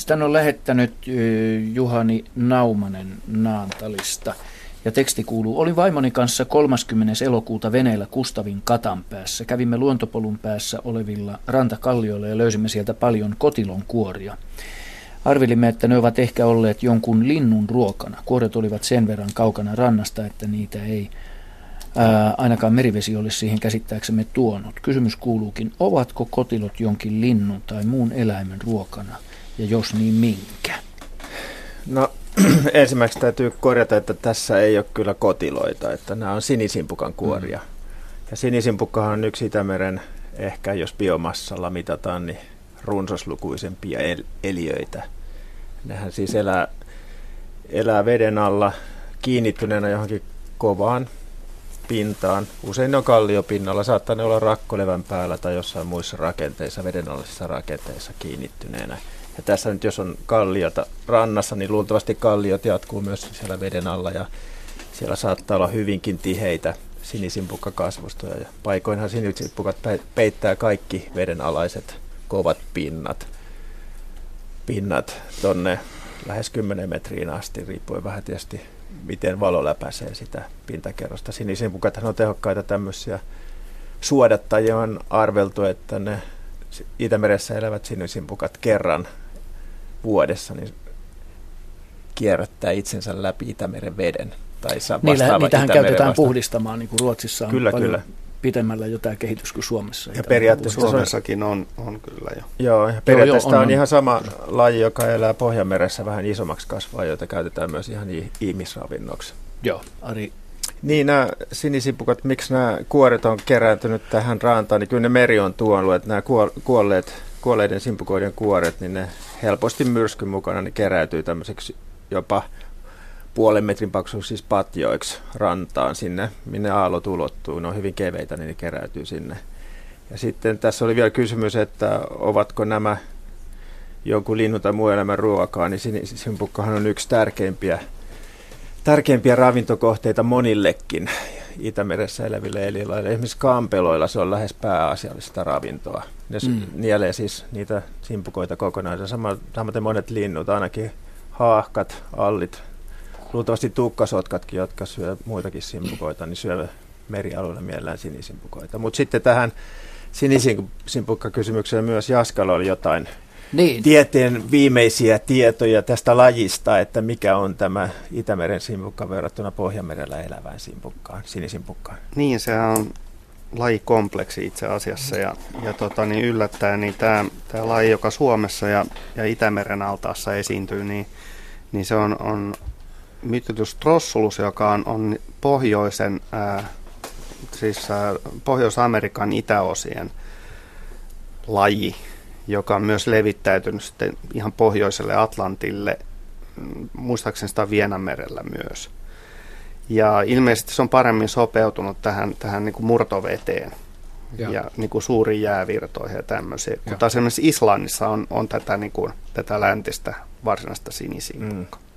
Sitä on lähettänyt Juhani Naumanen Naantalista. Ja teksti kuuluu, olin vaimoni kanssa 30. elokuuta veneellä Kustavin katan päässä. Kävimme luontopolun päässä olevilla rantakallioilla ja löysimme sieltä paljon kotilon kuoria. Arvelimme, että ne ovat ehkä olleet jonkun linnun ruokana. Kuoret olivat sen verran kaukana rannasta, että niitä ei ää, ainakaan merivesi olisi siihen käsittääksemme tuonut. Kysymys kuuluukin, ovatko kotilot jonkin linnun tai muun eläimen ruokana, ja jos niin minkä? No ensimmäiseksi täytyy korjata, että tässä ei ole kyllä kotiloita, että nämä on sinisimpukan kuoria. Mm. Ja sinisimpukkahan on yksi Itämeren, ehkä jos biomassalla mitataan, niin runsaslukuisempia el- eliöitä. Nehän siis elää, elää veden alla kiinnittyneenä johonkin kovaan pintaan. Usein ne on kalliopinnalla, saattaa ne olla rakkolevän päällä tai jossain muissa rakenteissa, vedenalaisissa rakenteissa kiinnittyneenä. Ja tässä nyt jos on kalliota rannassa, niin luultavasti kalliot jatkuu myös siellä veden alla ja siellä saattaa olla hyvinkin tiheitä sinisimpukka-kasvustoja. Ja paikoinhan sinisimpukat peittää kaikki vedenalaiset kovat pinnat, pinnat tonne lähes 10 metriin asti, riippuen vähän tietysti miten valo läpäisee sitä pintakerrosta. Sinisimpukathan on tehokkaita tämmöisiä suodattajia. On arveltu, että ne Itämeressä elävät sinisimpukat kerran vuodessa niin kierrättää itsensä läpi Itämeren veden. Tai Niillä, niitähän käytetään vasta. puhdistamaan, niin kuin Ruotsissa on kyllä, paljon kyllä. pitemmällä jotain kehitys kuin Suomessa. Ja periaatteessa Suomessakin on, on kyllä jo. Joo, ja periaatteessa joo, on, on ihan sama laji, joka elää Pohjanmeressä vähän isommaksi kasvaa, joita käytetään myös ihan ihmisravinnoksi. Joo, Ari niin, nämä sinisipukat, miksi nämä kuoret on kerääntynyt tähän rantaan, niin kyllä ne meri on tuonut, että nämä kuolleet, kuolleiden simpukoiden kuoret, niin ne helposti myrskyn mukana ne keräytyy tämmöiseksi jopa puolen metrin paksuisiksi patjoiksi rantaan sinne, minne aallot ulottuu. Ne on hyvin keveitä, niin ne keräytyy sinne. Ja sitten tässä oli vielä kysymys, että ovatko nämä jonkun linnun tai muun elämän ruokaa, niin sinisimpukkahan on yksi tärkeimpiä tärkeimpiä ravintokohteita monillekin Itämeressä eläville eliöille. Esimerkiksi kampeloilla se on lähes pääasiallista ravintoa. Ne mm. nielee siis niitä simpukoita kokonaan. Sama, samaten monet linnut, ainakin haahkat, allit, luultavasti tukkasotkatkin, jotka syö muitakin simpukoita, niin syövät merialueella mielellään sinisimpukoita. Mutta sitten tähän sinisimpukka-kysymykseen myös Jaskalla oli jotain niin. tieteen viimeisiä tietoja tästä lajista, että mikä on tämä Itämeren simpukka verrattuna Pohjanmerellä elävään simpukkaan, sinisimpukkaan. Niin, se on lajikompleksi itse asiassa ja, ja tota, niin yllättäen niin tämä, tämä laji, joka Suomessa ja, ja Itämeren altaassa esiintyy, niin, niin se on, on myttytys trossulus, joka on, on pohjoisen, ää, siis ää, Pohjois-Amerikan itäosien laji, joka on myös levittäytynyt sitten ihan pohjoiselle Atlantille, mm, muistaakseni sitä Vienanmerellä myös. Ja ilmeisesti se on paremmin sopeutunut tähän, tähän niin kuin murtoveteen ja, ja niin kuin suuriin jäävirtoihin ja tämmöisiä. Kun taas esimerkiksi Islannissa on, on tätä, niin kuin, tätä läntistä varsinaista sinisinkukkaa. Mm.